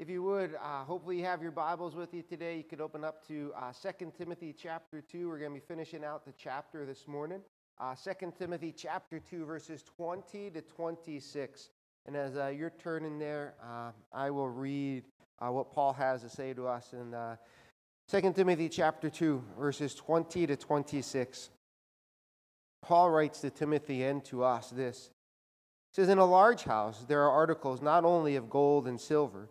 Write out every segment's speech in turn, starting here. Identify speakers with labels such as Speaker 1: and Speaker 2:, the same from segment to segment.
Speaker 1: If you would, uh, hopefully you have your Bibles with you today. You could open up to uh, 2 Timothy chapter 2. We're going to be finishing out the chapter this morning. Uh, 2 Timothy chapter 2, verses 20 to 26. And as uh, you're turning there, uh, I will read uh, what Paul has to say to us in uh, 2 Timothy chapter 2, verses 20 to 26. Paul writes to Timothy and to us this. He says, In a large house there are articles not only of gold and silver,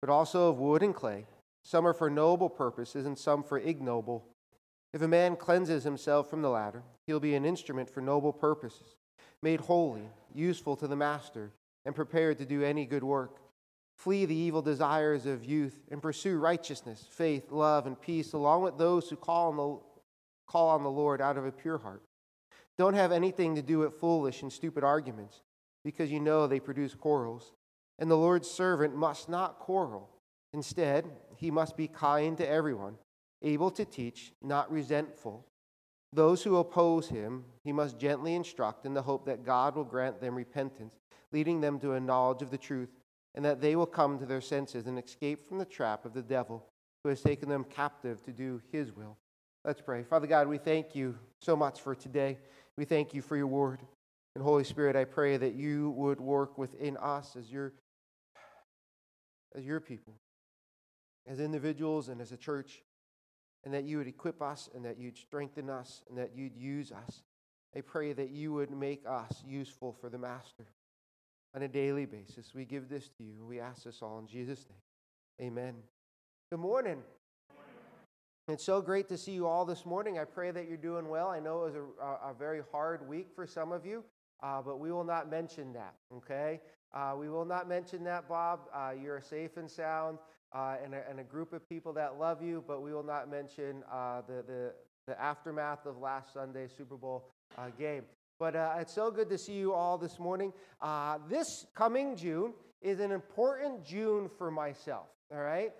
Speaker 1: but also of wood and clay. Some are for noble purposes, and some for ignoble. If a man cleanses himself from the latter, he'll be an instrument for noble purposes, made holy, useful to the master, and prepared to do any good work. Flee the evil desires of youth and pursue righteousness, faith, love, and peace, along with those who call on the, call on the Lord out of a pure heart. Don't have anything to do with foolish and stupid arguments, because you know they produce quarrels. And the Lord's servant must not quarrel. Instead, he must be kind to everyone, able to teach, not resentful. Those who oppose him, he must gently instruct in the hope that God will grant them repentance, leading them to a knowledge of the truth, and that they will come to their senses and escape from the trap of the devil who has taken them captive to do his will. Let's pray. Father God, we thank you so much for today. We thank you for your word. And Holy Spirit, I pray that you would work within us as your as your people, as individuals and as a church, and that you would equip us and that you'd strengthen us and that you'd use us. I pray that you would make us useful for the Master on a daily basis. We give this to you. We ask this all in Jesus' name. Amen. Good morning. It's so great to see you all this morning. I pray that you're doing well. I know it was a, a very hard week for some of you, uh, but we will not mention that, okay? Uh, we will not mention that, Bob. Uh, you're safe and sound uh, and, a, and, a, group of people that love you, but we will not mention uh, the, the, the, aftermath of last Sunday's Super Bowl uh, game. But uh, it's so good to see you all this morning. this coming June is an important June for myself, all right?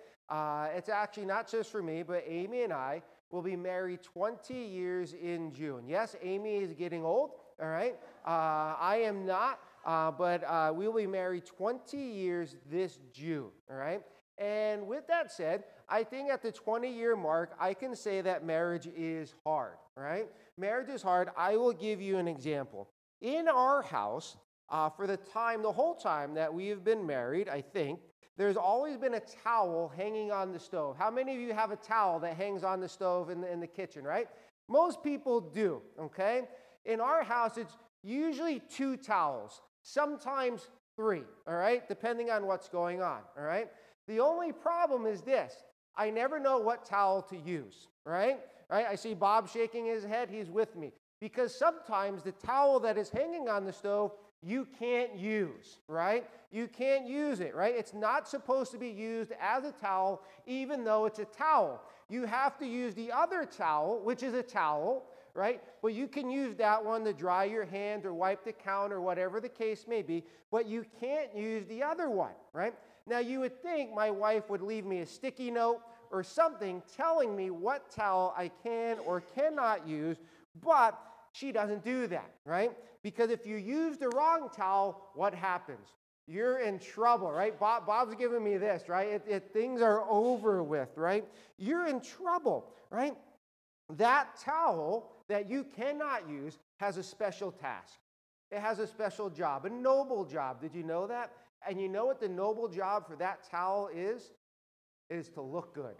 Speaker 1: it's actually not just for me, but Amy and I will be married 20 years in June. Yes, Amy is getting old, all right? I am not. Uh, but uh, we will be married 20 years this June, all right? And with that said, I think at the 20 year mark, I can say that marriage is hard, right? Marriage is hard. I will give you an example. In our house, uh, for the time, the whole time that we have been married, I think, there's always been a towel hanging on the stove. How many of you have a towel that hangs on the stove in the, in the kitchen, right? Most people do, okay? In our house, it's usually two towels sometimes three, all right, depending on what's going on, all right? The only problem is this I never know what towel to use, right? Right? I see Bob shaking his head, he's with me. Because sometimes the towel that is hanging on the stove, you can't use, right? You can't use it, right? It's not supposed to be used as a towel, even though it's a towel. You have to use the other towel, which is a towel, right? Well, you can use that one to dry your hand or wipe the counter, whatever the case may be, but you can't use the other one, right? Now, you would think my wife would leave me a sticky note or something telling me what towel I can or cannot use, but she doesn't do that, right? Because if you use the wrong towel, what happens? You're in trouble, right? Bob, Bob's giving me this, right? It, it, things are over with, right? You're in trouble, right? That towel that you cannot use has a special task. It has a special job, a noble job. Did you know that? And you know what the noble job for that towel is? It is to look good,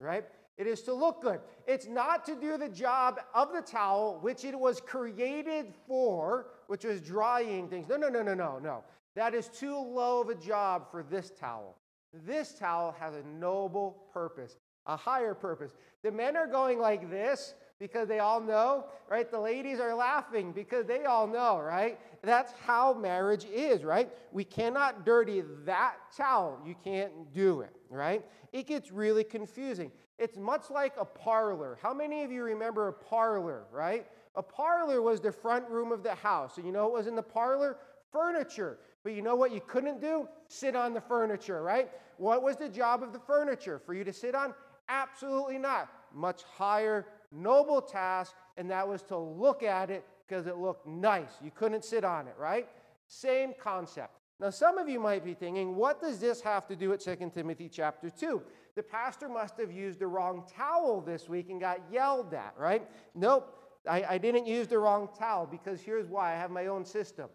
Speaker 1: right? It is to look good. It's not to do the job of the towel, which it was created for, which was drying things. No, no, no, no, no, no. That is too low of a job for this towel. This towel has a noble purpose, a higher purpose. The men are going like this because they all know, right? The ladies are laughing because they all know, right? That's how marriage is, right? We cannot dirty that towel. You can't do it, right? It gets really confusing. It's much like a parlor. How many of you remember a parlor, right? A parlor was the front room of the house. And you know what was in the parlor? Furniture. But you know what you couldn't do? Sit on the furniture, right? What was the job of the furniture? For you to sit on? Absolutely not. Much higher, noble task, and that was to look at it because it looked nice. You couldn't sit on it, right? Same concept. Now, some of you might be thinking, what does this have to do with 2 Timothy chapter 2? The pastor must have used the wrong towel this week and got yelled at, right? Nope, I, I didn't use the wrong towel because here's why I have my own system.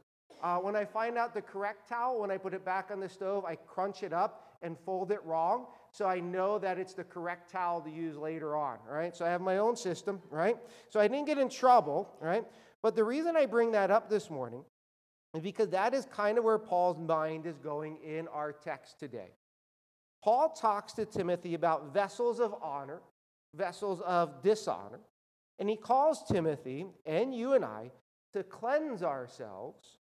Speaker 1: Uh, when I find out the correct towel, when I put it back on the stove, I crunch it up and fold it wrong so I know that it's the correct towel to use later on, right? So I have my own system, right? So I didn't get in trouble, right? But the reason I bring that up this morning is because that is kind of where Paul's mind is going in our text today. Paul talks to Timothy about vessels of honor, vessels of dishonor, and he calls Timothy and you and I to cleanse ourselves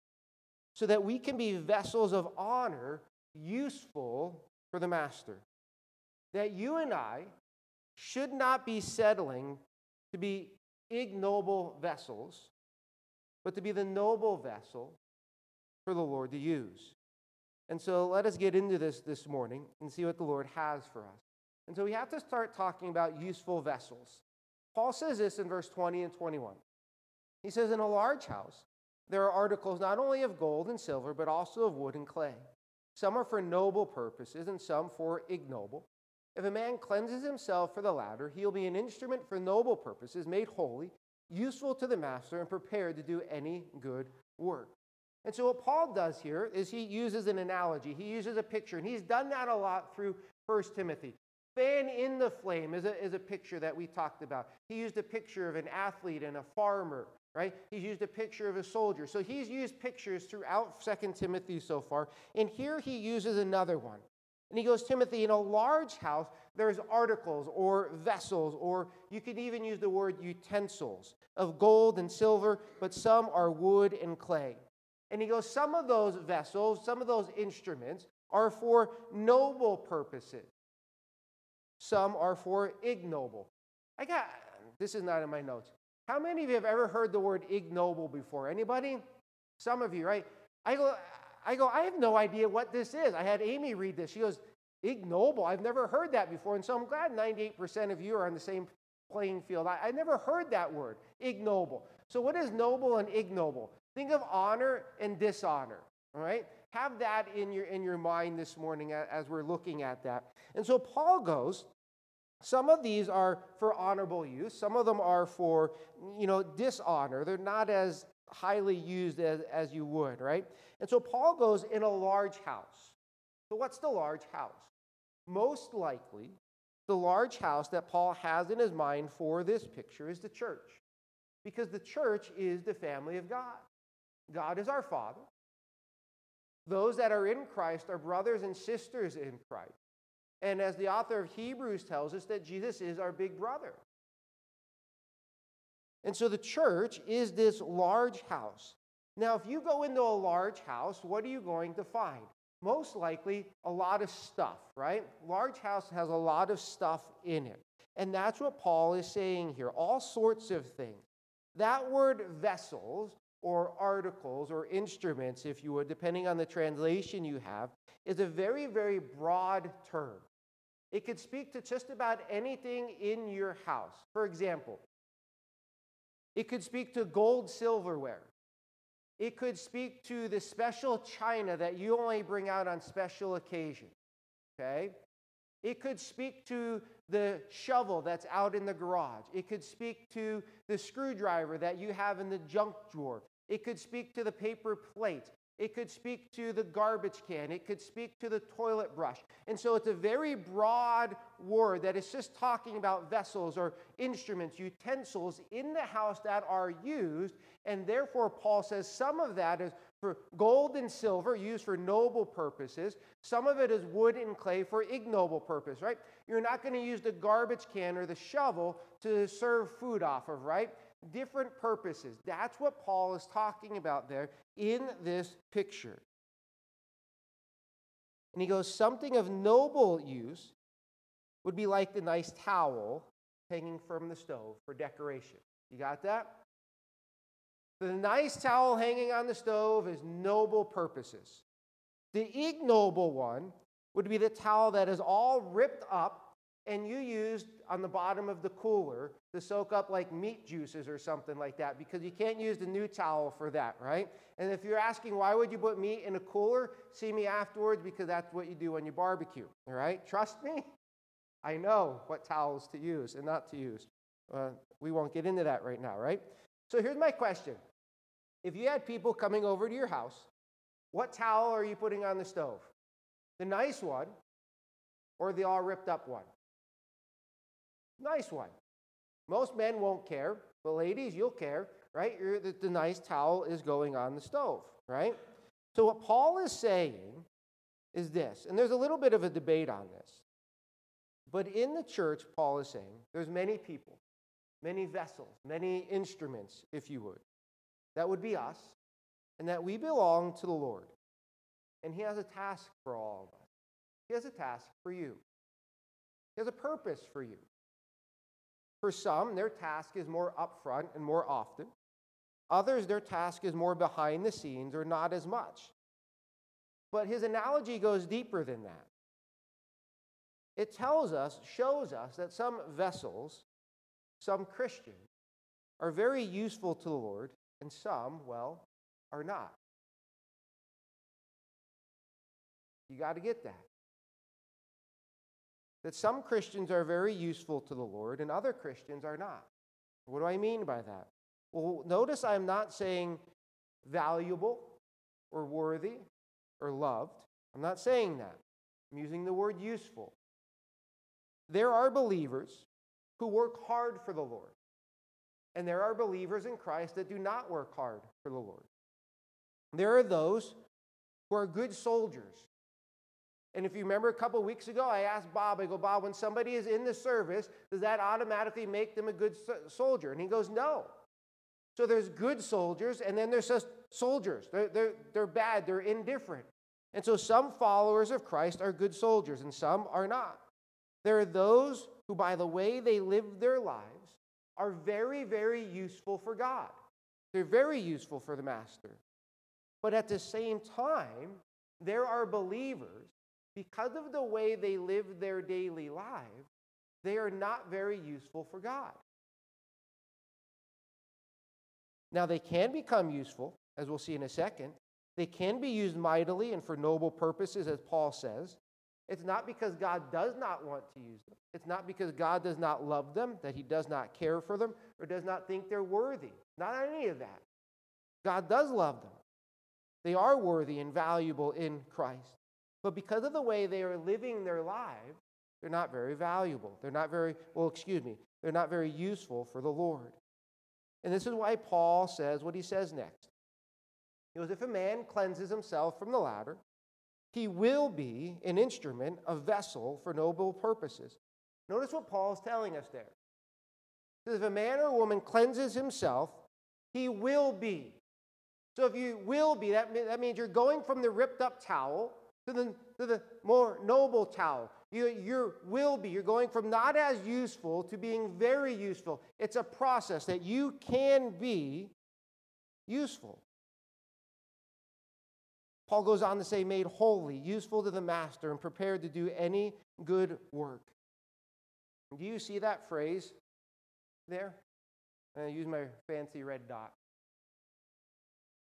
Speaker 1: so that we can be vessels of honor useful for the master. That you and I should not be settling to be ignoble vessels, but to be the noble vessel for the Lord to use. And so let us get into this this morning and see what the Lord has for us. And so we have to start talking about useful vessels. Paul says this in verse 20 and 21. He says, In a large house, there are articles not only of gold and silver, but also of wood and clay. Some are for noble purposes, and some for ignoble. If a man cleanses himself for the latter, he'll be an instrument for noble purposes, made holy, useful to the master, and prepared to do any good work. And so, what Paul does here is he uses an analogy, he uses a picture, and he's done that a lot through 1 Timothy. Fan in the flame is a, is a picture that we talked about. He used a picture of an athlete and a farmer right? He's used a picture of a soldier. So he's used pictures throughout Second Timothy so far. And here he uses another one. And he goes, Timothy, in a large house, there's articles or vessels, or you could even use the word utensils of gold and silver, but some are wood and clay. And he goes, some of those vessels, some of those instruments are for noble purposes. Some are for ignoble. I got this is not in my notes. How many of you have ever heard the word ignoble before? Anybody? Some of you, right? I go, I go, I have no idea what this is. I had Amy read this. She goes, ignoble. I've never heard that before. And so I'm glad 98% of you are on the same playing field. I, I never heard that word, ignoble. So what is noble and ignoble? Think of honor and dishonor. All right? Have that in your in your mind this morning as we're looking at that. And so Paul goes, some of these are for honorable use, some of them are for, you know, dishonor. They're not as highly used as, as you would, right? And so Paul goes in a large house. So, what's the large house? Most likely, the large house that Paul has in his mind for this picture is the church. Because the church is the family of God. God is our Father. Those that are in Christ are brothers and sisters in Christ. And as the author of Hebrews tells us, that Jesus is our big brother. And so the church is this large house. Now, if you go into a large house, what are you going to find? Most likely a lot of stuff, right? Large house has a lot of stuff in it. And that's what Paul is saying here all sorts of things. That word vessels or articles or instruments, if you would, depending on the translation you have, is a very, very broad term. It could speak to just about anything in your house. For example, it could speak to gold silverware. It could speak to the special china that you only bring out on special occasions. Okay? It could speak to the shovel that's out in the garage. It could speak to the screwdriver that you have in the junk drawer. It could speak to the paper plate. It could speak to the garbage can. It could speak to the toilet brush. And so it's a very broad word that is just talking about vessels or instruments, utensils in the house that are used. And therefore, Paul says some of that is for gold and silver used for noble purposes. Some of it is wood and clay for ignoble purpose, right? You're not going to use the garbage can or the shovel to serve food off of, right? Different purposes. That's what Paul is talking about there in this picture. And he goes, something of noble use would be like the nice towel hanging from the stove for decoration. You got that? The nice towel hanging on the stove is noble purposes. The ignoble one would be the towel that is all ripped up and you used on the bottom of the cooler to soak up like meat juices or something like that because you can't use the new towel for that, right? And if you're asking why would you put meat in a cooler, see me afterwards because that's what you do when you barbecue, all right? Trust me, I know what towels to use and not to use. Uh, we won't get into that right now, right? So here's my question. If you had people coming over to your house, what towel are you putting on the stove? The nice one or the all ripped up one? Nice one. Most men won't care, but ladies, you'll care, right? The, the nice towel is going on the stove, right? So, what Paul is saying is this, and there's a little bit of a debate on this. But in the church, Paul is saying there's many people, many vessels, many instruments, if you would. That would be us, and that we belong to the Lord. And He has a task for all of us. He has a task for you. He has a purpose for you. For some, their task is more upfront and more often. Others, their task is more behind the scenes or not as much. But his analogy goes deeper than that. It tells us, shows us that some vessels, some Christians, are very useful to the Lord, and some, well, are not. You got to get that that some Christians are very useful to the Lord and other Christians are not. What do I mean by that? Well, notice I'm not saying valuable or worthy or loved. I'm not saying that. I'm using the word useful. There are believers who work hard for the Lord, and there are believers in Christ that do not work hard for the Lord. There are those who are good soldiers and if you remember a couple weeks ago, I asked Bob, I go, Bob, when somebody is in the service, does that automatically make them a good soldier? And he goes, no. So there's good soldiers, and then there's just soldiers. They're, they're, they're bad, they're indifferent. And so some followers of Christ are good soldiers, and some are not. There are those who, by the way they live their lives, are very, very useful for God. They're very useful for the Master. But at the same time, there are believers because of the way they live their daily lives, they are not very useful for God. Now, they can become useful, as we'll see in a second. They can be used mightily and for noble purposes, as Paul says. It's not because God does not want to use them. It's not because God does not love them, that He does not care for them, or does not think they're worthy. Not any of that. God does love them. They are worthy and valuable in Christ. But because of the way they are living their lives, they're not very valuable. They're not very, well, excuse me, they're not very useful for the Lord. And this is why Paul says what he says next. He goes, If a man cleanses himself from the latter, he will be an instrument, a vessel for noble purposes. Notice what Paul is telling us there. He says, If a man or a woman cleanses himself, he will be. So if you will be, that, that means you're going from the ripped up towel to the, to the more noble towel. You, you will be. You're going from not as useful to being very useful. It's a process that you can be useful. Paul goes on to say, made holy, useful to the master, and prepared to do any good work. Do you see that phrase there? I use my fancy red dot.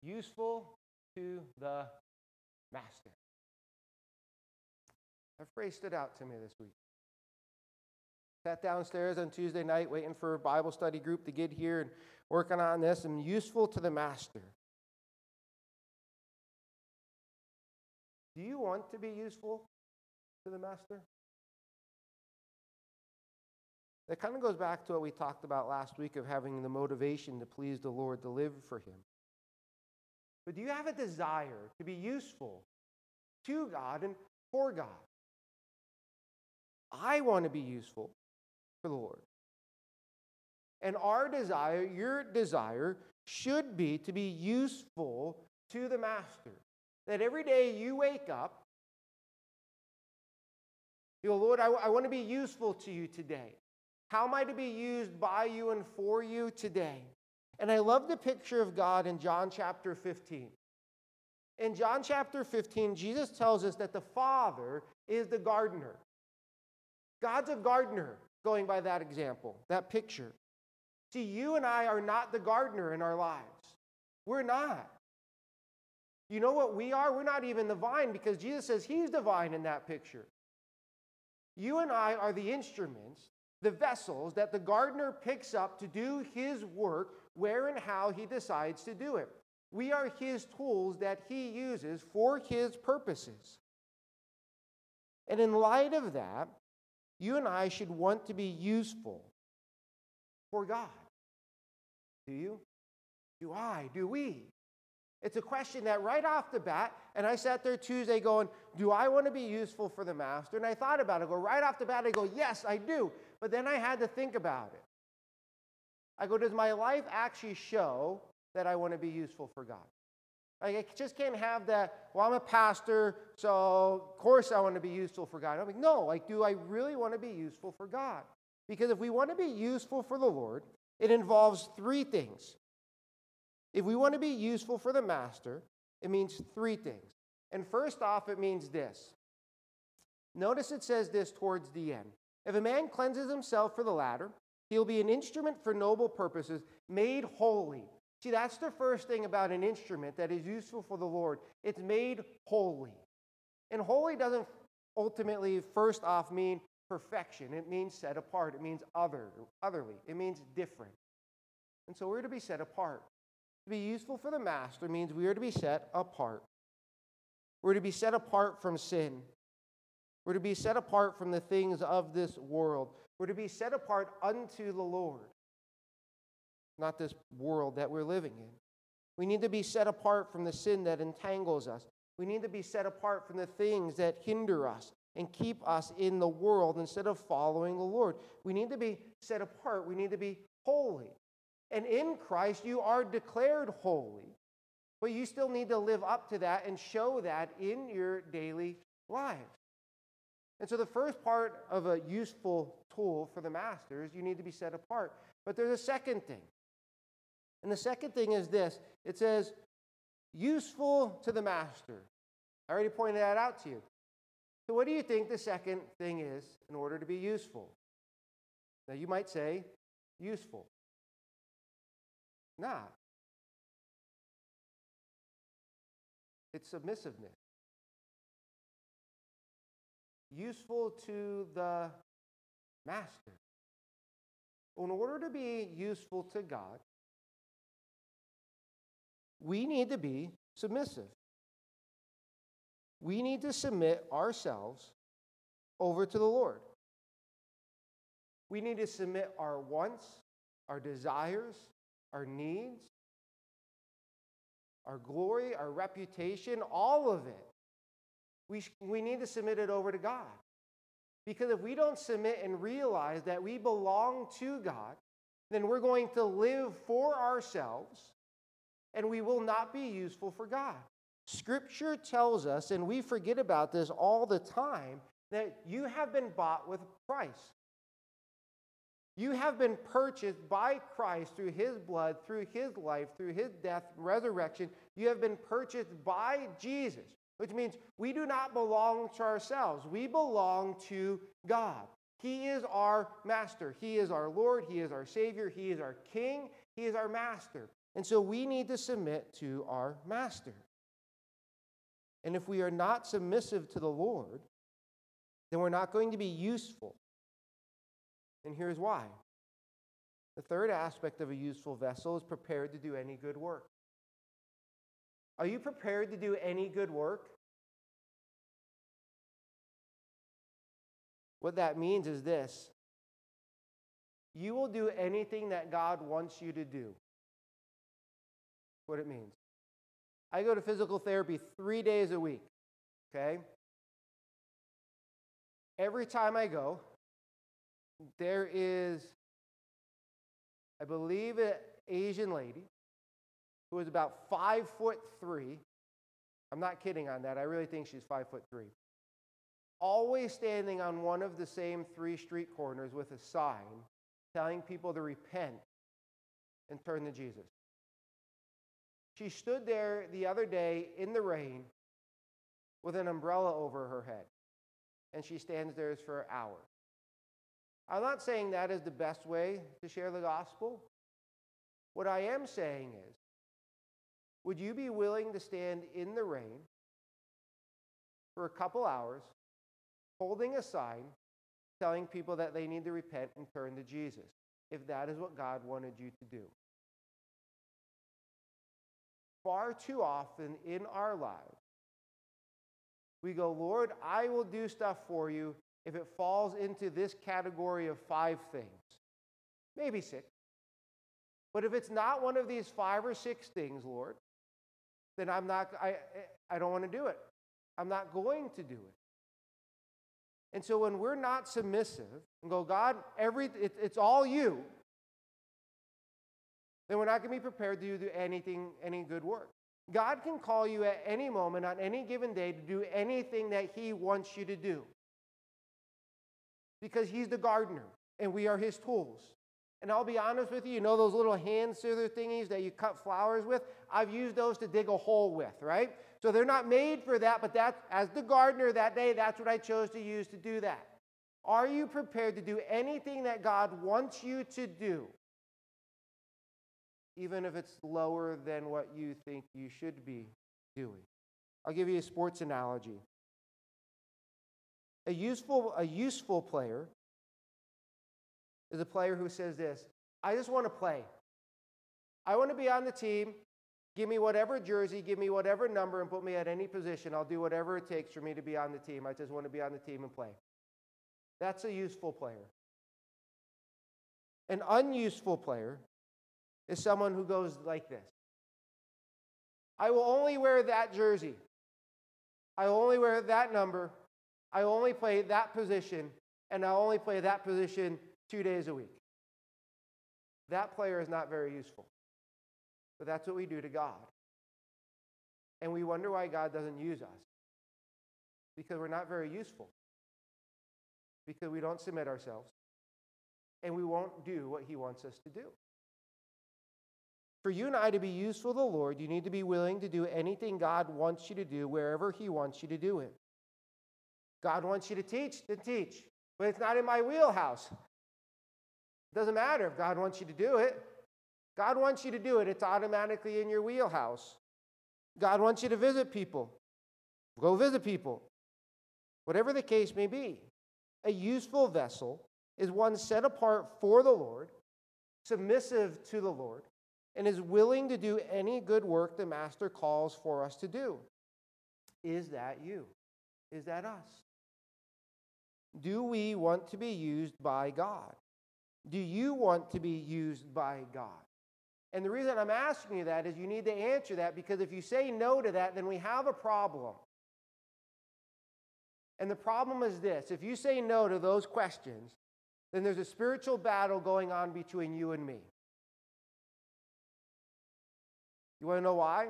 Speaker 1: Useful to the master. That phrase stood out to me this week. Sat downstairs on Tuesday night waiting for a Bible study group to get here and working on this and useful to the master. Do you want to be useful to the master? That kind of goes back to what we talked about last week of having the motivation to please the Lord to live for him. but do you have a desire to be useful to God and for God? I want to be useful for the Lord. And our desire, your desire, should be to be useful to the Master. That every day you wake up, you go, Lord, I, I want to be useful to you today. How am I to be used by you and for you today? And I love the picture of God in John chapter 15. In John chapter 15, Jesus tells us that the Father is the gardener. God's a gardener, going by that example, that picture. See, you and I are not the gardener in our lives. We're not. You know what we are? We're not even the vine because Jesus says he's the vine in that picture. You and I are the instruments, the vessels that the gardener picks up to do his work where and how he decides to do it. We are his tools that he uses for his purposes. And in light of that, you and I should want to be useful for God. Do you? Do I? Do we? It's a question that right off the bat, and I sat there Tuesday going, Do I want to be useful for the master? And I thought about it. I go, right off the bat, I go, Yes, I do. But then I had to think about it. I go, Does my life actually show that I want to be useful for God? Like, I just can't have that, well, I'm a pastor, so of course I want to be useful for God. I'm like, no, like, do I really want to be useful for God? Because if we want to be useful for the Lord, it involves three things. If we want to be useful for the master, it means three things. And first off, it means this. Notice it says this towards the end. If a man cleanses himself for the latter, he'll be an instrument for noble purposes, made holy. See, that's the first thing about an instrument that is useful for the Lord. It's made holy. And holy doesn't ultimately, first off, mean perfection. It means set apart. It means other, otherly. It means different. And so we're to be set apart. To be useful for the master means we are to be set apart. We're to be set apart from sin. We're to be set apart from the things of this world. We're to be set apart unto the Lord, not this world that we're living in. We need to be set apart from the sin that entangles us. We need to be set apart from the things that hinder us and keep us in the world instead of following the Lord. We need to be set apart. We need to be holy. And in Christ, you are declared holy. But you still need to live up to that and show that in your daily lives. And so, the first part of a useful tool for the master is you need to be set apart. But there's a second thing. And the second thing is this it says, useful to the master. I already pointed that out to you. So, what do you think the second thing is in order to be useful? Now, you might say, useful. Not. It's submissiveness. Useful to the master. In order to be useful to God, we need to be submissive we need to submit ourselves over to the Lord. We need to submit our wants, our desires, our needs, our glory, our reputation, all of it. We, we need to submit it over to God. Because if we don't submit and realize that we belong to God, then we're going to live for ourselves and we will not be useful for God. Scripture tells us, and we forget about this all the time, that you have been bought with price. You have been purchased by Christ through his blood, through his life, through his death, resurrection. You have been purchased by Jesus, which means we do not belong to ourselves. We belong to God. He is our master. He is our Lord. He is our Savior. He is our King. He is our master. And so we need to submit to our master. And if we are not submissive to the Lord, then we're not going to be useful. And here's why. The third aspect of a useful vessel is prepared to do any good work. Are you prepared to do any good work? What that means is this you will do anything that God wants you to do. What it means. I go to physical therapy three days a week. Okay? Every time I go, there is, I believe, an Asian lady who is about five foot three. I'm not kidding on that. I really think she's five foot three. Always standing on one of the same three street corners with a sign telling people to repent and turn to Jesus. She stood there the other day in the rain with an umbrella over her head, and she stands there for hours. I'm not saying that is the best way to share the gospel. What I am saying is, would you be willing to stand in the rain for a couple hours, holding a sign, telling people that they need to repent and turn to Jesus, if that is what God wanted you to do? Far too often in our lives, we go, Lord, I will do stuff for you if it falls into this category of five things, maybe six. But if it's not one of these five or six things, Lord, then I'm not, I, I don't want to do it. I'm not going to do it. And so when we're not submissive and go, God, every, it, it's all you, then we're not going to be prepared to do anything, any good work. God can call you at any moment on any given day to do anything that He wants you to do because He's the gardener and we are His tools. And I'll be honest with you, you know those little hand scissor thingies that you cut flowers with? I've used those to dig a hole with, right? So they're not made for that, but that, as the gardener that day, that's what I chose to use to do that. Are you prepared to do anything that God wants you to do? Even if it's lower than what you think you should be doing. I'll give you a sports analogy. A useful, a useful player is a player who says this I just want to play. I want to be on the team. Give me whatever jersey, give me whatever number, and put me at any position. I'll do whatever it takes for me to be on the team. I just want to be on the team and play. That's a useful player. An unuseful player is someone who goes like this I will only wear that jersey. I will only wear that number. I only play that position. And I only play that position two days a week. That player is not very useful. But that's what we do to God. And we wonder why God doesn't use us. Because we're not very useful. Because we don't submit ourselves. And we won't do what He wants us to do. For you and I to be useful to the Lord, you need to be willing to do anything God wants you to do wherever He wants you to do it. God wants you to teach, then teach. But it's not in my wheelhouse. It doesn't matter if God wants you to do it. God wants you to do it, it's automatically in your wheelhouse. God wants you to visit people. Go visit people. Whatever the case may be, a useful vessel is one set apart for the Lord, submissive to the Lord, and is willing to do any good work the Master calls for us to do. Is that you? Is that us? Do we want to be used by God? Do you want to be used by God? And the reason I'm asking you that is you need to answer that because if you say no to that, then we have a problem. And the problem is this if you say no to those questions, then there's a spiritual battle going on between you and me. You want to know why?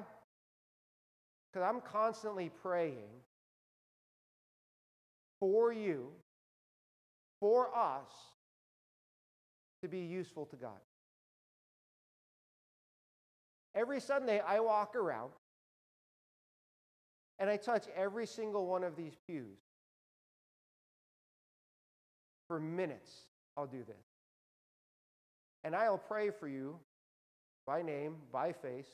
Speaker 1: Because I'm constantly praying for you, for us, to be useful to God. Every Sunday, I walk around and I touch every single one of these pews. For minutes, I'll do this. And I'll pray for you by name, by face,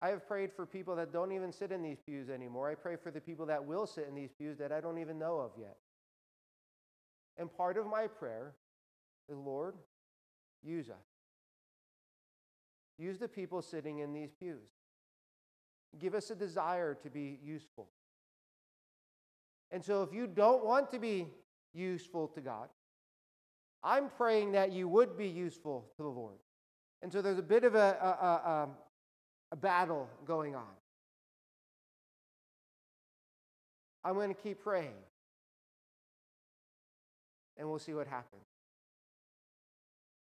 Speaker 1: I have prayed for people that don't even sit in these pews anymore. I pray for the people that will sit in these pews that I don't even know of yet. And part of my prayer is Lord, use us. Use the people sitting in these pews. Give us a desire to be useful. And so, if you don't want to be useful to God, I'm praying that you would be useful to the Lord. And so, there's a bit of a, a, a, um, a battle going on. I'm going to keep praying. And we'll see what happens.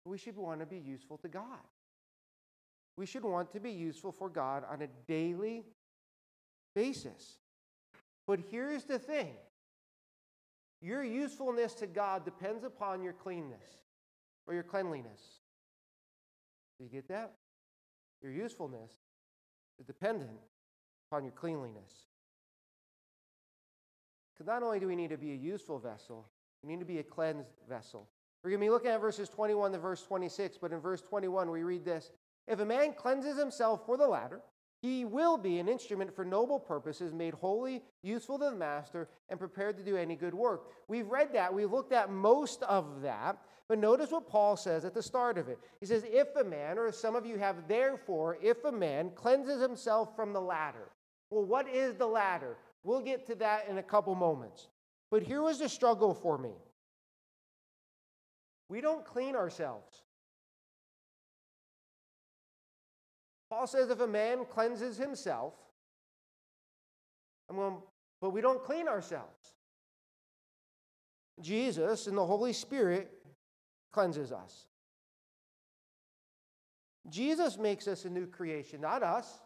Speaker 1: We should want to be useful to God. We should want to be useful for God on a daily basis. But here's the thing your usefulness to God depends upon your cleanness or your cleanliness. Do you get that? Your usefulness is dependent upon your cleanliness. Because not only do we need to be a useful vessel, we need to be a cleansed vessel. We're going to be looking at verses 21 to verse 26, but in verse 21 we read this If a man cleanses himself for the latter, he will be an instrument for noble purposes, made holy, useful to the master, and prepared to do any good work. We've read that. We've looked at most of that. But notice what Paul says at the start of it. He says, If a man, or some of you have therefore, if a man cleanses himself from the latter. Well, what is the latter? We'll get to that in a couple moments. But here was the struggle for me we don't clean ourselves. Paul says if a man cleanses himself, I'm going, but we don't clean ourselves. Jesus and the Holy Spirit cleanses us. Jesus makes us a new creation, not us.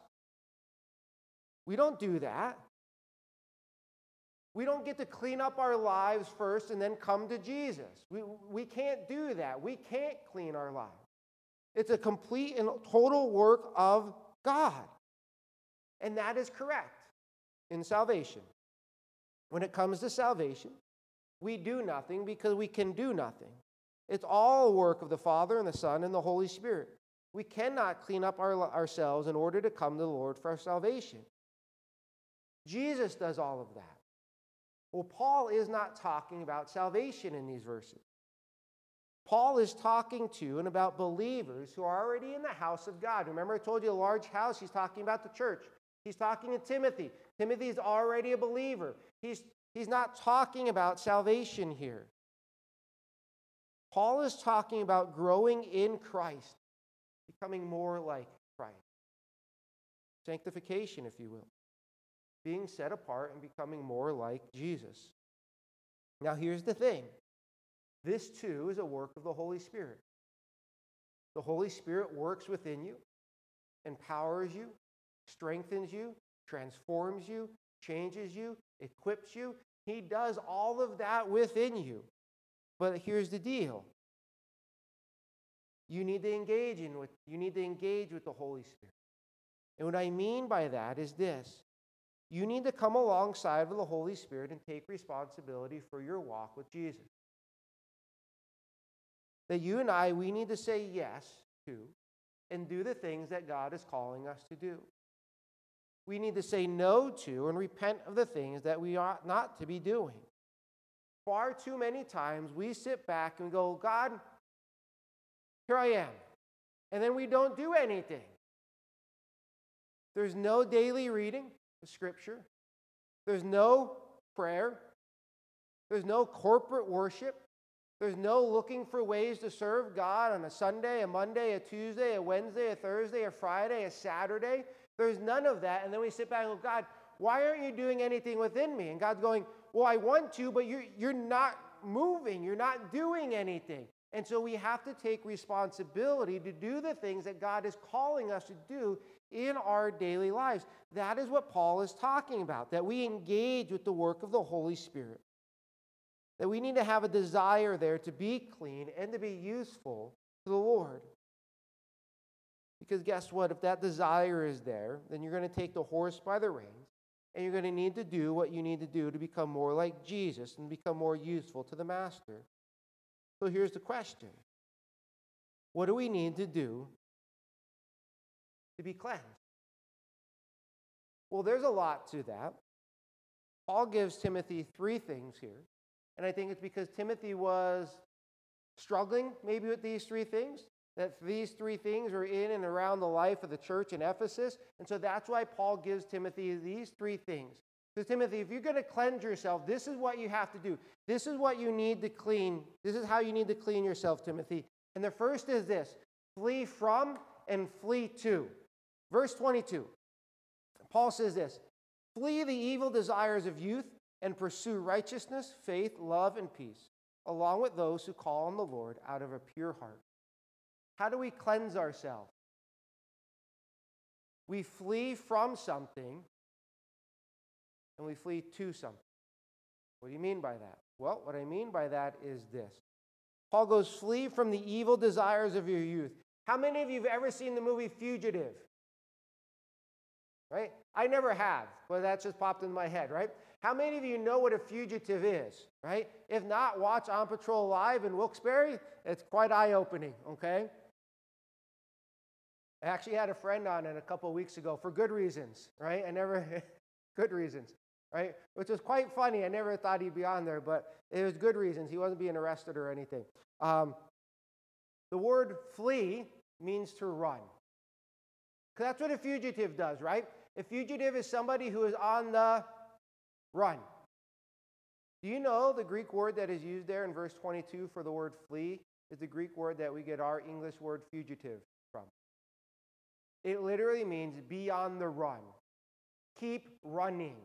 Speaker 1: We don't do that. We don't get to clean up our lives first and then come to Jesus. We, we can't do that. We can't clean our lives. It's a complete and total work of God. And that is correct in salvation. When it comes to salvation, we do nothing because we can do nothing. It's all work of the Father and the Son and the Holy Spirit. We cannot clean up our, ourselves in order to come to the Lord for our salvation. Jesus does all of that. Well, Paul is not talking about salvation in these verses. Paul is talking to and about believers who are already in the house of God. Remember, I told you a large house? He's talking about the church. He's talking to Timothy. Timothy is already a believer. He's, he's not talking about salvation here. Paul is talking about growing in Christ, becoming more like Christ. Sanctification, if you will. Being set apart and becoming more like Jesus. Now, here's the thing this too is a work of the Holy Spirit. The Holy Spirit works within you, empowers you, strengthens you, transforms you, changes you, equips you. He does all of that within you. But here's the deal. You need to engage in with you need to engage with the Holy Spirit. And what I mean by that is this. You need to come alongside of the Holy Spirit and take responsibility for your walk with Jesus that you and I, we need to say yes to and do the things that God is calling us to do. We need to say no to and repent of the things that we ought not to be doing. Far too many times we sit back and go, God, here I am. And then we don't do anything. There's no daily reading of Scripture, there's no prayer, there's no corporate worship, there's no looking for ways to serve God on a Sunday, a Monday, a Tuesday, a Wednesday, a Thursday, a Friday, a Saturday. There's none of that. And then we sit back and go, God, why aren't you doing anything within me? And God's going, Well, I want to, but you're, you're not moving. You're not doing anything. And so we have to take responsibility to do the things that God is calling us to do in our daily lives. That is what Paul is talking about, that we engage with the work of the Holy Spirit. That we need to have a desire there to be clean and to be useful to the Lord. Because guess what? If that desire is there, then you're going to take the horse by the reins and you're going to need to do what you need to do to become more like Jesus and become more useful to the Master. So here's the question What do we need to do to be cleansed? Well, there's a lot to that. Paul gives Timothy three things here. And I think it's because Timothy was struggling maybe with these three things, that these three things are in and around the life of the church in Ephesus. And so that's why Paul gives Timothy these three things. Because, Timothy, if you're going to cleanse yourself, this is what you have to do. This is what you need to clean. This is how you need to clean yourself, Timothy. And the first is this flee from and flee to. Verse 22. Paul says this Flee the evil desires of youth and pursue righteousness, faith, love, and peace, along with those who call on the Lord out of a pure heart. How do we cleanse ourselves? We flee from something and we flee to something. What do you mean by that? Well, what I mean by that is this Paul goes, Flee from the evil desires of your youth. How many of you have ever seen the movie Fugitive? Right? I never have, but that just popped in my head, right? How many of you know what a fugitive is, right? If not, watch On Patrol Live in Wilkes-Barre. It's quite eye-opening, okay? I actually had a friend on it a couple weeks ago for good reasons, right? I never, good reasons, right? Which was quite funny. I never thought he'd be on there, but it was good reasons. He wasn't being arrested or anything. Um, the word flee means to run. Because that's what a fugitive does, right? A fugitive is somebody who is on the run. Do you know the Greek word that is used there in verse 22 for the word flee is the Greek word that we get our English word fugitive from? It literally means be on the run, keep running.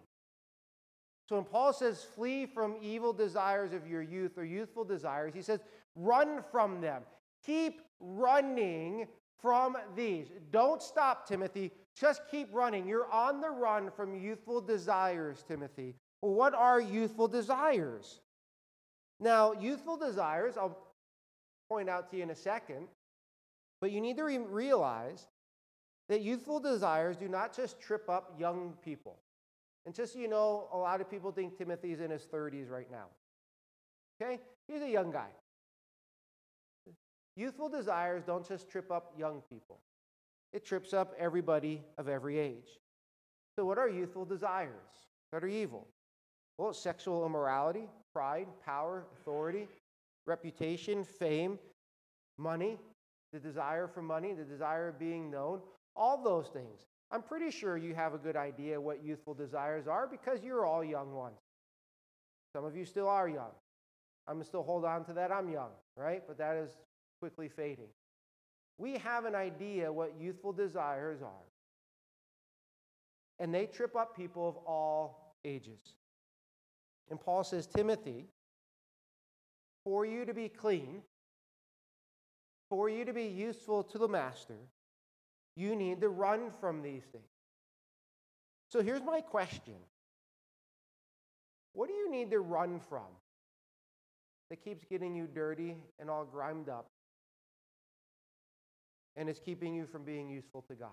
Speaker 1: So when Paul says flee from evil desires of your youth or youthful desires, he says run from them. Keep running from these. Don't stop, Timothy. Just keep running. You're on the run from youthful desires, Timothy. Well, what are youthful desires? Now, youthful desires, I'll point out to you in a second, but you need to re- realize that youthful desires do not just trip up young people. And just so you know, a lot of people think Timothy's in his 30s right now. Okay? He's a young guy. Youthful desires don't just trip up young people, it trips up everybody of every age. So, what are youthful desires that are evil? Well, sexual immorality, pride, power, authority, reputation, fame, money, the desire for money, the desire of being known, all those things. I'm pretty sure you have a good idea what youthful desires are because you're all young ones. Some of you still are young. I'm still hold on to that. I'm young, right? But that is quickly fading. We have an idea what youthful desires are. And they trip up people of all ages. And Paul says, Timothy, for you to be clean, for you to be useful to the master, you need to run from these things. So here's my question What do you need to run from that keeps getting you dirty and all grimed up and is keeping you from being useful to God?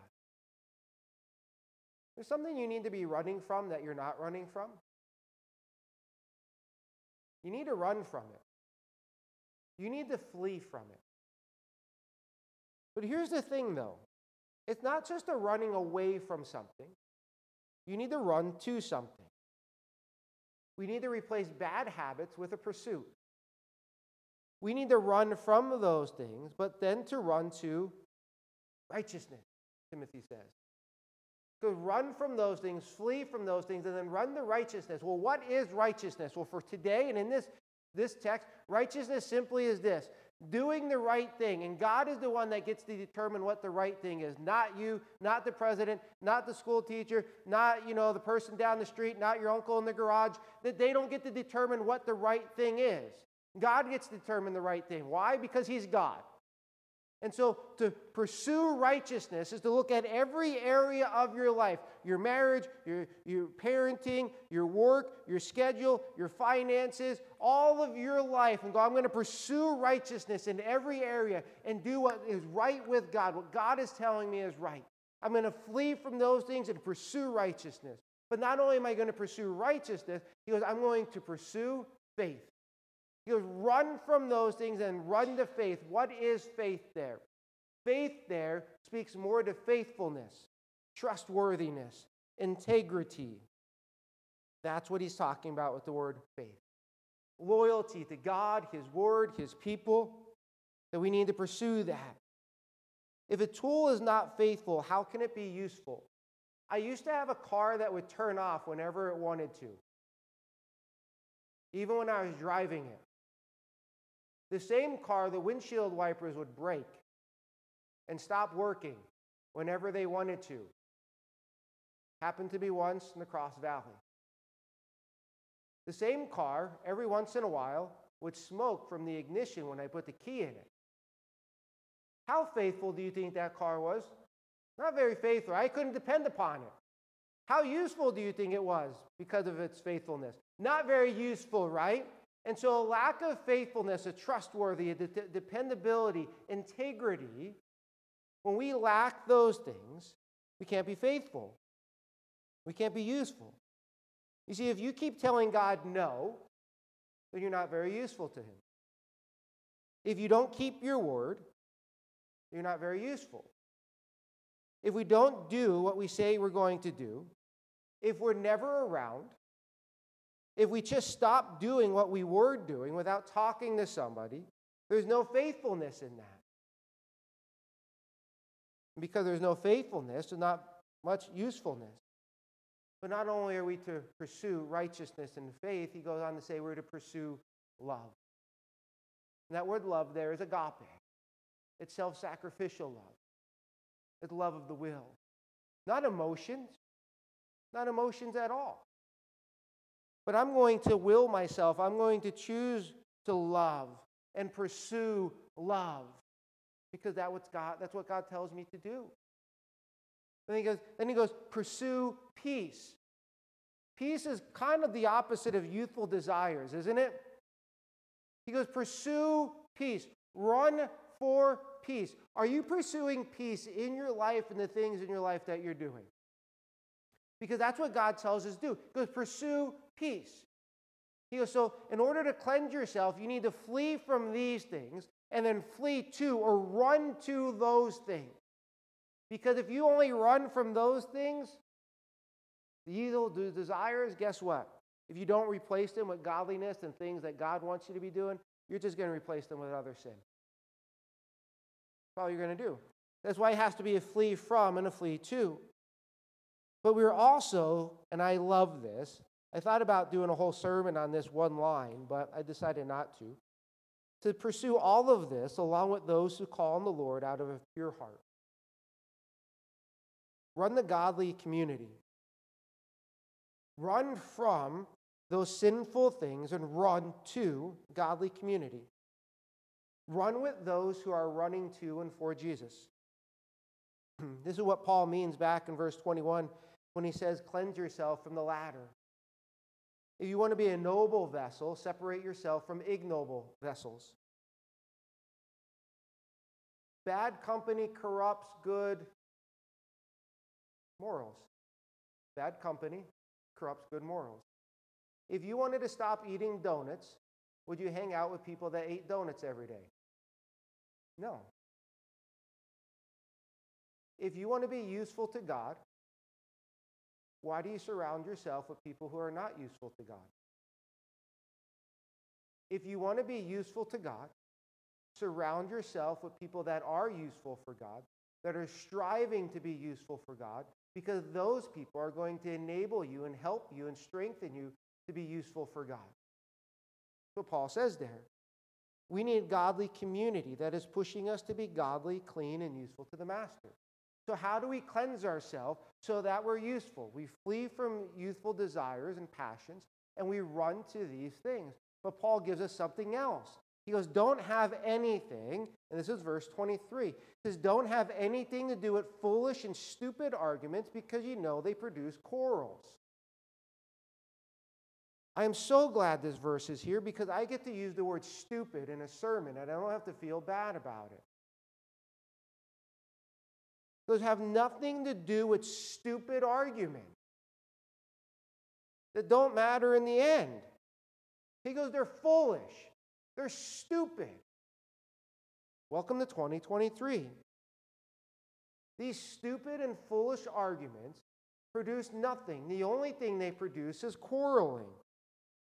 Speaker 1: There's something you need to be running from that you're not running from. You need to run from it. You need to flee from it. But here's the thing, though it's not just a running away from something, you need to run to something. We need to replace bad habits with a pursuit. We need to run from those things, but then to run to righteousness, Timothy says. To run from those things, flee from those things, and then run to righteousness. Well, what is righteousness? Well, for today and in this, this text, righteousness simply is this doing the right thing. And God is the one that gets to determine what the right thing is. Not you, not the president, not the school teacher, not, you know, the person down the street, not your uncle in the garage. That they don't get to determine what the right thing is. God gets to determine the right thing. Why? Because he's God. And so to pursue righteousness is to look at every area of your life your marriage, your, your parenting, your work, your schedule, your finances, all of your life, and go, I'm going to pursue righteousness in every area and do what is right with God, what God is telling me is right. I'm going to flee from those things and pursue righteousness. But not only am I going to pursue righteousness, he goes, I'm going to pursue faith. He goes, run from those things and run to faith. What is faith there? Faith there speaks more to faithfulness, trustworthiness, integrity. That's what he's talking about with the word faith. Loyalty to God, His Word, His people, that we need to pursue that. If a tool is not faithful, how can it be useful? I used to have a car that would turn off whenever it wanted to, even when I was driving it. The same car, the windshield wipers would break and stop working whenever they wanted to. Happened to be once in the Cross Valley. The same car, every once in a while, would smoke from the ignition when I put the key in it. How faithful do you think that car was? Not very faithful. I couldn't depend upon it. How useful do you think it was because of its faithfulness? Not very useful, right? And so, a lack of faithfulness, a trustworthy, a de- dependability, integrity, when we lack those things, we can't be faithful. We can't be useful. You see, if you keep telling God no, then you're not very useful to Him. If you don't keep your word, you're not very useful. If we don't do what we say we're going to do, if we're never around, if we just stop doing what we were doing without talking to somebody, there's no faithfulness in that. Because there's no faithfulness, there's not much usefulness. But not only are we to pursue righteousness and faith, he goes on to say we're to pursue love. And that word love there is agape. It's self sacrificial love, it's love of the will. Not emotions, not emotions at all. But I'm going to will myself, I'm going to choose to love and pursue love because that what's God, that's what God tells me to do. Then he goes, then he goes, pursue peace. Peace is kind of the opposite of youthful desires, isn't it? He goes, pursue peace. Run for peace. Are you pursuing peace in your life and the things in your life that you're doing? Because that's what God tells us to do. He goes, pursue peace. He goes, so in order to cleanse yourself, you need to flee from these things and then flee to or run to those things. Because if you only run from those things, the evil desires, guess what? If you don't replace them with godliness and things that God wants you to be doing, you're just going to replace them with other sin. That's all you're going to do. That's why it has to be a flee from and a flee to. But we're also, and I love this, I thought about doing a whole sermon on this one line, but I decided not to. To pursue all of this along with those who call on the Lord out of a pure heart. Run the godly community. Run from those sinful things and run to godly community. Run with those who are running to and for Jesus. this is what Paul means back in verse 21 when he says, Cleanse yourself from the latter. If you want to be a noble vessel, separate yourself from ignoble vessels. Bad company corrupts good morals. Bad company corrupts good morals. If you wanted to stop eating donuts, would you hang out with people that ate donuts every day? No. If you want to be useful to God, why do you surround yourself with people who are not useful to God? If you want to be useful to God, surround yourself with people that are useful for God, that are striving to be useful for God, because those people are going to enable you and help you and strengthen you to be useful for God. What Paul says there. We need godly community that is pushing us to be godly, clean, and useful to the Master. So, how do we cleanse ourselves so that we're useful? We flee from youthful desires and passions and we run to these things. But Paul gives us something else. He goes, Don't have anything, and this is verse 23. He says, Don't have anything to do with foolish and stupid arguments because you know they produce quarrels. I am so glad this verse is here because I get to use the word stupid in a sermon and I don't have to feel bad about it. Those have nothing to do with stupid arguments that don't matter in the end. He goes, they're foolish, they're stupid. Welcome to 2023. These stupid and foolish arguments produce nothing. The only thing they produce is quarreling.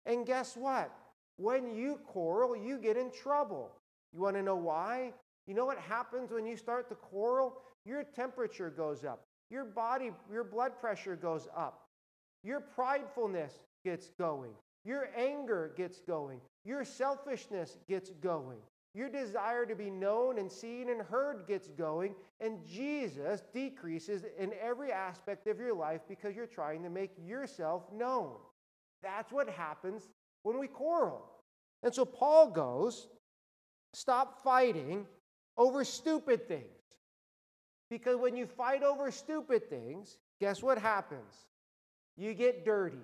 Speaker 1: And guess what? When you quarrel, you get in trouble. You want to know why? You know what happens when you start to quarrel? Your temperature goes up. Your body, your blood pressure goes up. Your pridefulness gets going. Your anger gets going. Your selfishness gets going. Your desire to be known and seen and heard gets going, and Jesus decreases in every aspect of your life because you're trying to make yourself known. That's what happens when we quarrel. And so Paul goes, stop fighting over stupid things. Because when you fight over stupid things, guess what happens? You get dirty.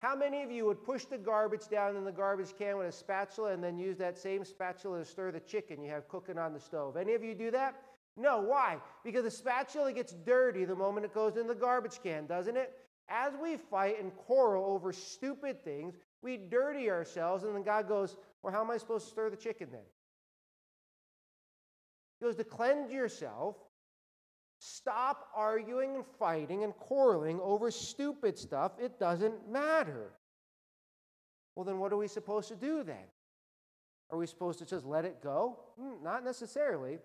Speaker 1: How many of you would push the garbage down in the garbage can with a spatula and then use that same spatula to stir the chicken you have cooking on the stove? Any of you do that? No. Why? Because the spatula gets dirty the moment it goes in the garbage can, doesn't it? As we fight and quarrel over stupid things, we dirty ourselves, and then God goes, Well, how am I supposed to stir the chicken then? He goes, To cleanse yourself, Stop arguing and fighting and quarreling over stupid stuff. It doesn't matter. Well, then what are we supposed to do then? Are we supposed to just let it go? Mm, not necessarily.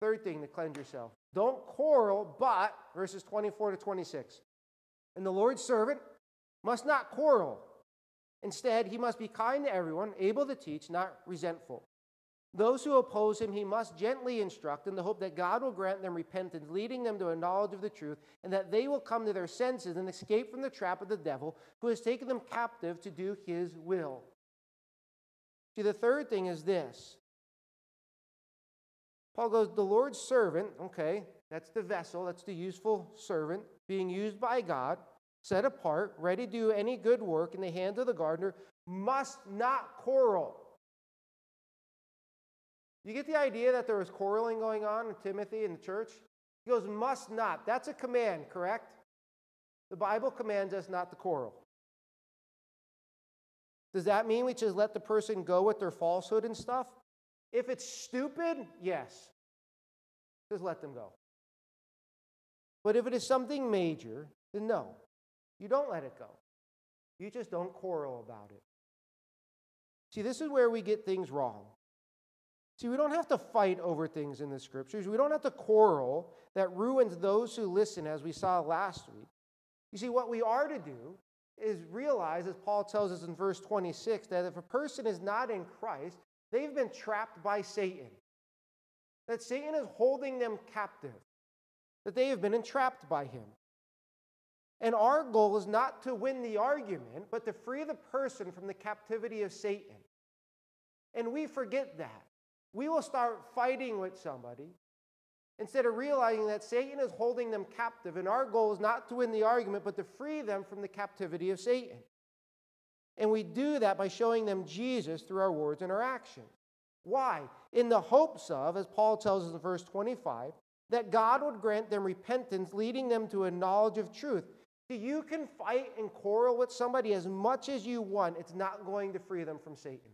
Speaker 1: Third thing to cleanse yourself don't quarrel, but, verses 24 to 26. And the Lord's servant must not quarrel. Instead, he must be kind to everyone, able to teach, not resentful. Those who oppose him, he must gently instruct in the hope that God will grant them repentance, leading them to a knowledge of the truth, and that they will come to their senses and escape from the trap of the devil, who has taken them captive to do his will. See, the third thing is this Paul goes, The Lord's servant, okay, that's the vessel, that's the useful servant being used by God, set apart, ready to do any good work in the hands of the gardener, must not quarrel you get the idea that there was quarreling going on in Timothy in the church? He goes, must not. That's a command, correct? The Bible commands us not to quarrel. Does that mean we just let the person go with their falsehood and stuff? If it's stupid, yes. Just let them go. But if it is something major, then no. You don't let it go. You just don't quarrel about it. See, this is where we get things wrong. See, we don't have to fight over things in the scriptures. We don't have to quarrel that ruins those who listen, as we saw last week. You see, what we are to do is realize, as Paul tells us in verse 26, that if a person is not in Christ, they've been trapped by Satan. That Satan is holding them captive, that they have been entrapped by him. And our goal is not to win the argument, but to free the person from the captivity of Satan. And we forget that we will start fighting with somebody instead of realizing that Satan is holding them captive. And our goal is not to win the argument, but to free them from the captivity of Satan. And we do that by showing them Jesus through our words and our actions. Why? In the hopes of, as Paul tells us in verse 25, that God would grant them repentance, leading them to a knowledge of truth. See, you can fight and quarrel with somebody as much as you want, it's not going to free them from Satan.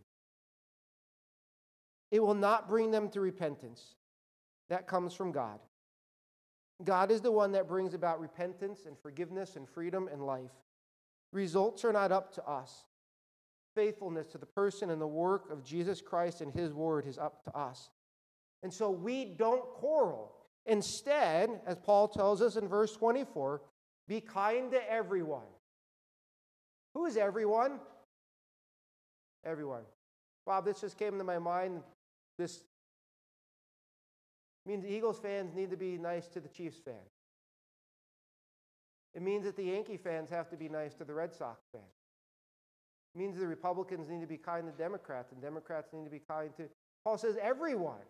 Speaker 1: It will not bring them to repentance. That comes from God. God is the one that brings about repentance and forgiveness and freedom and life. Results are not up to us. Faithfulness to the person and the work of Jesus Christ and his word is up to us. And so we don't quarrel. Instead, as Paul tells us in verse 24, be kind to everyone. Who is everyone? Everyone. Bob, this just came to my mind this means Eagles fans need to be nice to the Chiefs fans. It means that the Yankee fans have to be nice to the Red Sox fans. It means the Republicans need to be kind to Democrats, and Democrats need to be kind to, Paul says, everyone.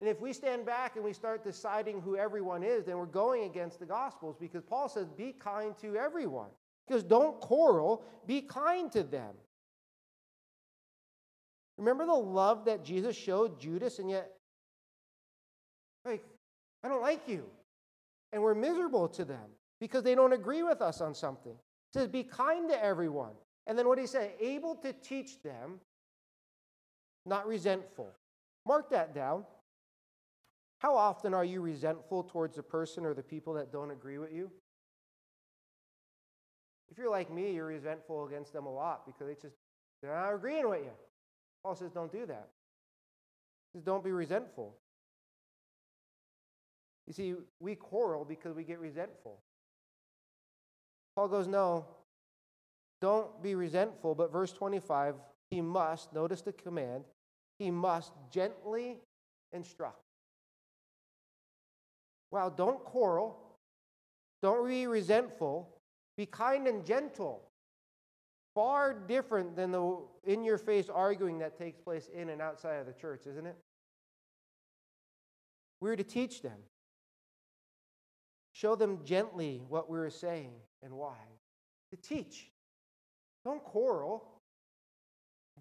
Speaker 1: And if we stand back and we start deciding who everyone is, then we're going against the Gospels because Paul says, be kind to everyone. Because don't quarrel, be kind to them. Remember the love that Jesus showed Judas, and yet, like, I don't like you. And we're miserable to them because they don't agree with us on something. It says, be kind to everyone. And then what he said, Able to teach them, not resentful. Mark that down. How often are you resentful towards the person or the people that don't agree with you? If you're like me, you're resentful against them a lot because they just they're not agreeing with you. Paul says, don't do that. He says, don't be resentful. You see, we quarrel because we get resentful. Paul goes, no, don't be resentful. But verse 25, he must, notice the command, he must gently instruct. Well, don't quarrel. Don't be resentful. Be kind and gentle. Far different than the in your face arguing that takes place in and outside of the church, isn't it? We're to teach them, show them gently what we're saying and why. To teach. Don't quarrel.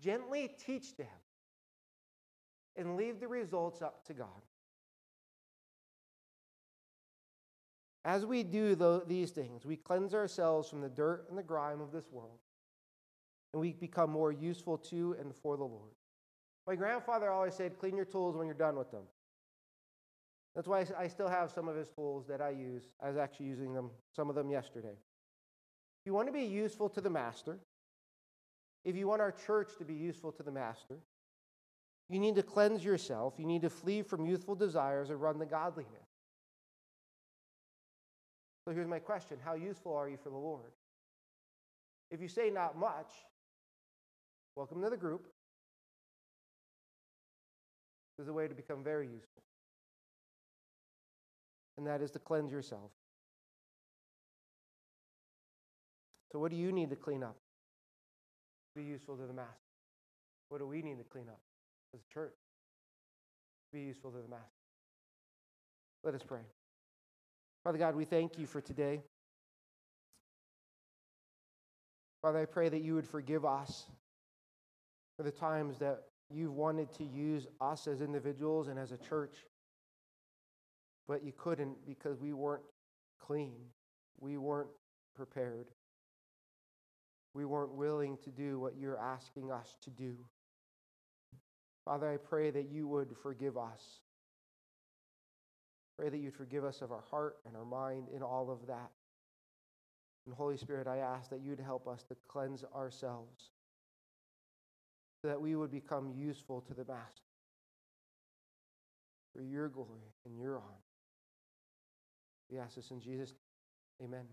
Speaker 1: Gently teach them and leave the results up to God. As we do these things, we cleanse ourselves from the dirt and the grime of this world, and we become more useful to and for the Lord. My grandfather always said, clean your tools when you're done with them. That's why I still have some of his tools that I use. I was actually using them, some of them yesterday. If you want to be useful to the master, if you want our church to be useful to the master, you need to cleanse yourself. You need to flee from youthful desires and run the godliness. So here's my question How useful are you for the Lord? If you say not much, welcome to the group. There's a way to become very useful, and that is to cleanse yourself. So, what do you need to clean up? Be useful to the Master. What do we need to clean up? as a church. Be useful to the Master. Let us pray. Father God, we thank you for today. Father, I pray that you would forgive us for the times that you've wanted to use us as individuals and as a church, but you couldn't because we weren't clean. We weren't prepared. We weren't willing to do what you're asking us to do. Father, I pray that you would forgive us. Pray that you'd forgive us of our heart and our mind in all of that. And Holy Spirit, I ask that you'd help us to cleanse ourselves so that we would become useful to the Master for your glory and your honor. We ask this in Jesus' name. Amen.